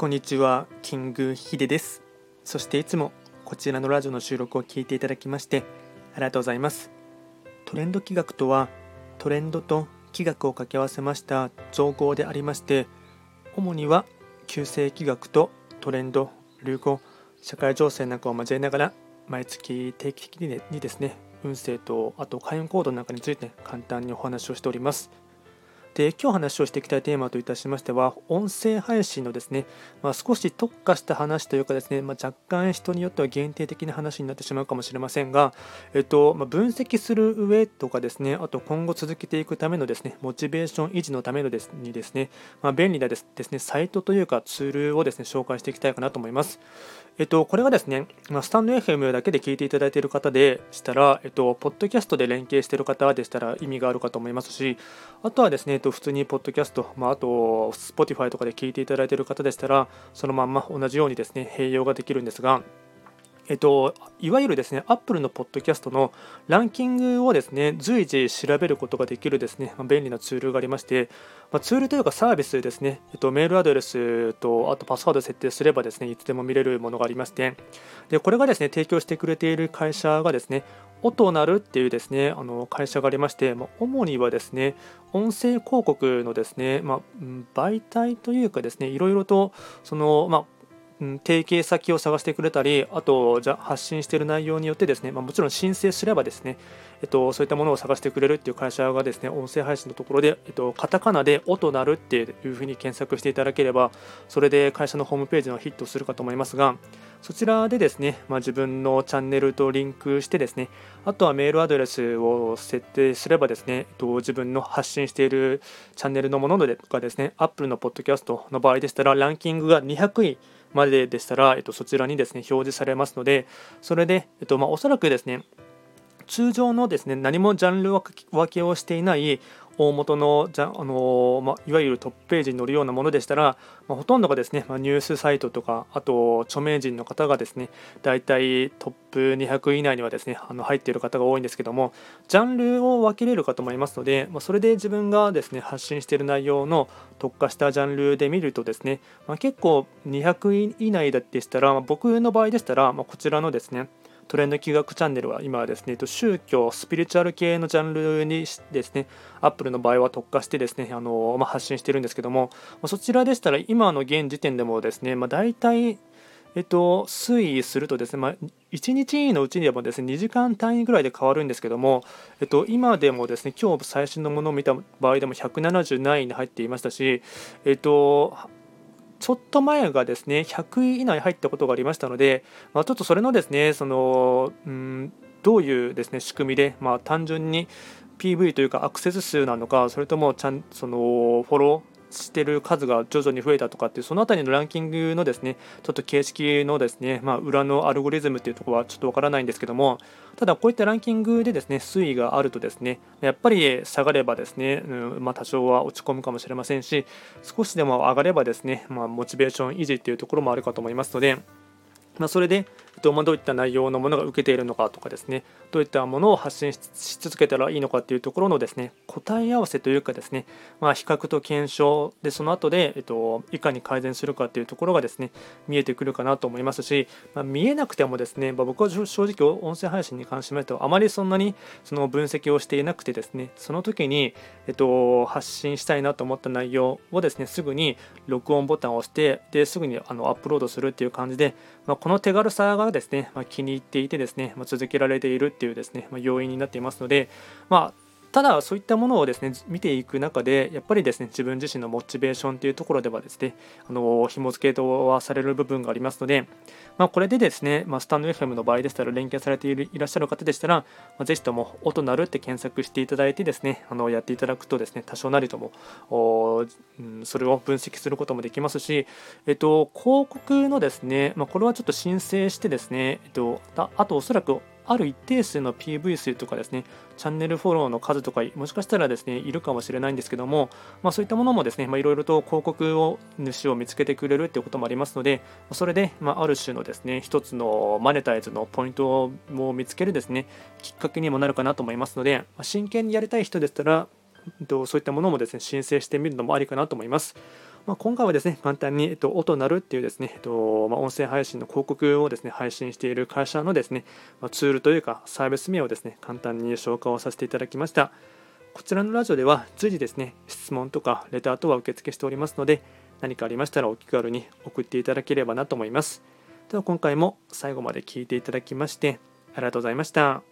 こんにちは、キングヒデです。そしていつもこちらのラジオの収録を聞いていただきましてありがとうございます。トレンド企画とはトレンドと企画を掛け合わせました造語でありまして主には旧世企画とトレンド、流行、社会情勢なんかを交えながら毎月定期的にねにですね運勢とあと開運行動なんかについて簡単にお話をしております。で今日話をしていきたいテーマといたしましては音声配信のですね、まあ、少し特化した話というかですね、まあ、若干人によっては限定的な話になってしまうかもしれませんが、えっとまあ、分析する上とかですねあと今後続けていくためのですねモチベーション維持のためのですにですね、ま、便利なですねサイトというかツールをですね紹介していきたいかなと思います。えっと、これはですね、まあ、スタンド FM だけで聞いていただいている方でしたら、えっと、ポッドキャストで連携している方でしたら意味があるかと思いますし、あとはですね、ーと、普通にポッドキャスト、まあ、あと、Spotify とかで聞いていただいている方でしたら、そのまんま同じようにですね、併用ができるんですが、えっと、いわゆるですね、Apple のポッドキャストのランキングをですね、随時調べることができるですね、まあ、便利なツールがありまして、まあ、ツールというかサービスですね、えっと、メールアドレスと、あとパスワード設定すればですね、いつでも見れるものがありまして、で、これがですね、提供してくれている会社がですね、オトナルっていうですね、あの会社がありまして、まあ、主にはですね、音声広告のですね、まあ、媒体というかですね、いろいろと、その、まあ、提携先を探してくれたり、あとじゃ発信している内容によってですね、まあ、もちろん申請すればですね、えっと、そういったものを探してくれるっていう会社がですね、音声配信のところで、えっと、カタカナで音なるっていうふうに検索していただければ、それで会社のホームページのヒットするかと思いますが、そちらでですね、まあ、自分のチャンネルとリンクしてですね、あとはメールアドレスを設定すればですね、えっと、自分の発信しているチャンネルのものがですね、Apple のポッドキャストの場合でしたら、ランキングが200位まででしたら、えっと、そちらにですね表示されますので、それで、えっとまあ、おそらくですね通常のですね何もジャンル分けをしていない大元のじゃあの、まあ、いわゆるトップページに載るようなものでしたら、まあ、ほとんどがですね、まあ、ニュースサイトとかあと著名人の方がですね大体トップ200以内にはですねあの入っている方が多いんですけどもジャンルを分けれるかと思いますので、まあ、それで自分がですね発信している内容の特化したジャンルで見るとですね、ま、結構200以内だでしたら、ま、僕の場合でしたら、ま、こちらのですねトレンド企画チャンネルは今はですね、宗教、スピリチュアル系のジャンルにですね、アップルの場合は特化してですね、あのまあ、発信してるんですけども、そちらでしたら今の現時点でもですね、まあ、大体、えっと、推移するとですね、まあ、1日のうちにでもですね2時間単位ぐらいで変わるんですけども、えっと、今でもですね今日最新のものを見た場合でも170何位に入っていましたし、えっと、ちょっと前がですね100位以内に入ったことがありましたので、まあ、ちょっとそれのですねそのうんどういうですね仕組みで、まあ、単純に PV というかアクセス数なのかそれともちゃんそのフォローしてる数が徐々に増えたとかっていうそのあたりのランキングのですねちょっと形式のですね、まあ、裏のアルゴリズムっていうところはちょっとわからないんですけどもただこういったランキングでですね推移があるとですねやっぱり下がればですね、うんまあ、多少は落ち込むかもしれませんし少しでも上がればですね、まあ、モチベーション維持っていうところもあるかと思いますのでまあ、それで、どういった内容のものが受けているのかとかですねどういったものを発信し続けたらいいのかっていうところのですね答え合わせというかですね、まあ、比較と検証でその後で、えっと、いかに改善するかっていうところがですね見えてくるかなと思いますし、まあ、見えなくてもですね、まあ、僕は正直音声配信に関しましてはあまりそんなにその分析をしていなくてですねその時に、えっと、発信したいなと思った内容をですねすぐに録音ボタンを押してですぐにあのアップロードするっていう感じで、まあ、この手軽さがですね、まあ、気に入っていてですね、まあ、続けられているっていうですね、ま要因になっていますので、まあただそういったものをですね見ていく中でやっぱりですね自分自身のモチベーションというところではですねあの紐付けとはされる部分がありますので、まあ、これでですね、まあ、スタンド FM の場合でしたら連携されているいらっしゃる方でしたら、まあ、ぜひとも音なるって検索していただいてですねあのやっていただくとですね多少なりとも、うん、それを分析することもできますし、えっと、広告のですね、まあ、これはちょっと申請してですね、えっと、あとおそらくある一定数の PV 数とかですね、チャンネルフォローの数とか、もしかしたらですね、いるかもしれないんですけども、まあ、そういったものもですね、いろいろと広告を主を見つけてくれるっていうこともありますので、それで、まあ、ある種のですね、一つのマネタイズのポイントを見つけるですね、きっかけにもなるかなと思いますので、ま、真剣にやりたい人でしたら、そういったものもですね申請してみるのもありかなと思います。まあ、今回はですね簡単に、えっと、音鳴るっていうですね、えっとまあ、音声配信の広告をですね配信している会社のですね、まあ、ツールというかサービス名をですね簡単に紹介をさせていただきましたこちらのラジオでは随時ですね質問とかレターとは受付しておりますので何かありましたらお気軽に送っていただければなと思いますでは今回も最後まで聞いていただきましてありがとうございました。